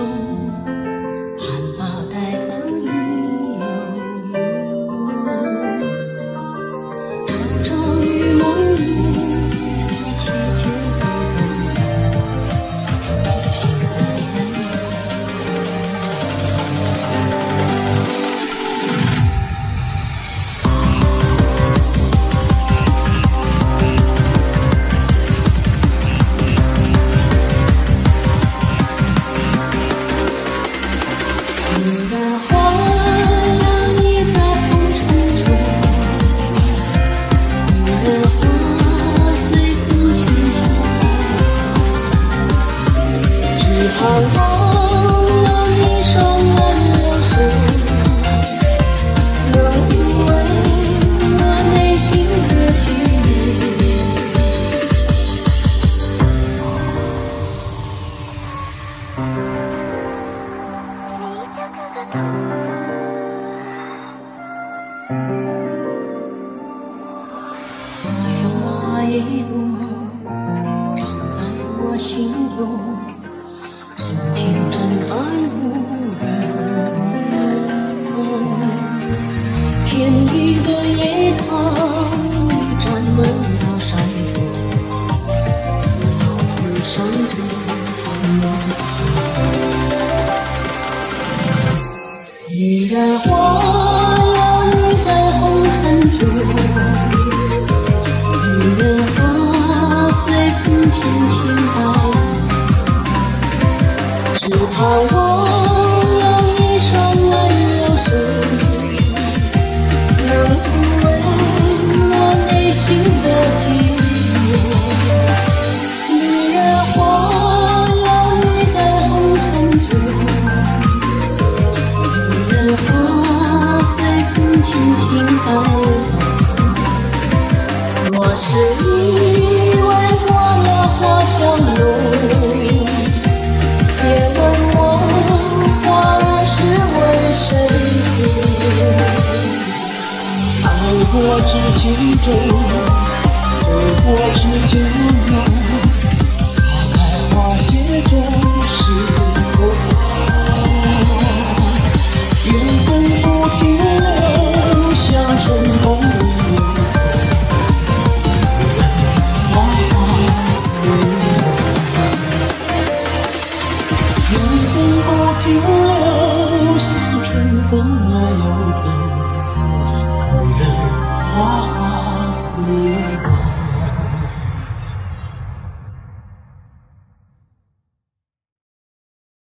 中。你的花摇曳在风尘中，你花随风轻轻。一朵，长在我心中，人情轻轻摆，只盼望有一双温柔手，能抚慰我内心的寂寞。女人花摇曳在红尘中，女人花随风轻轻摆。若是爱过知情重，醉过知酒浓。花开花谢终是空，缘分不停留，像春风一样。花花似梦，缘分不停留。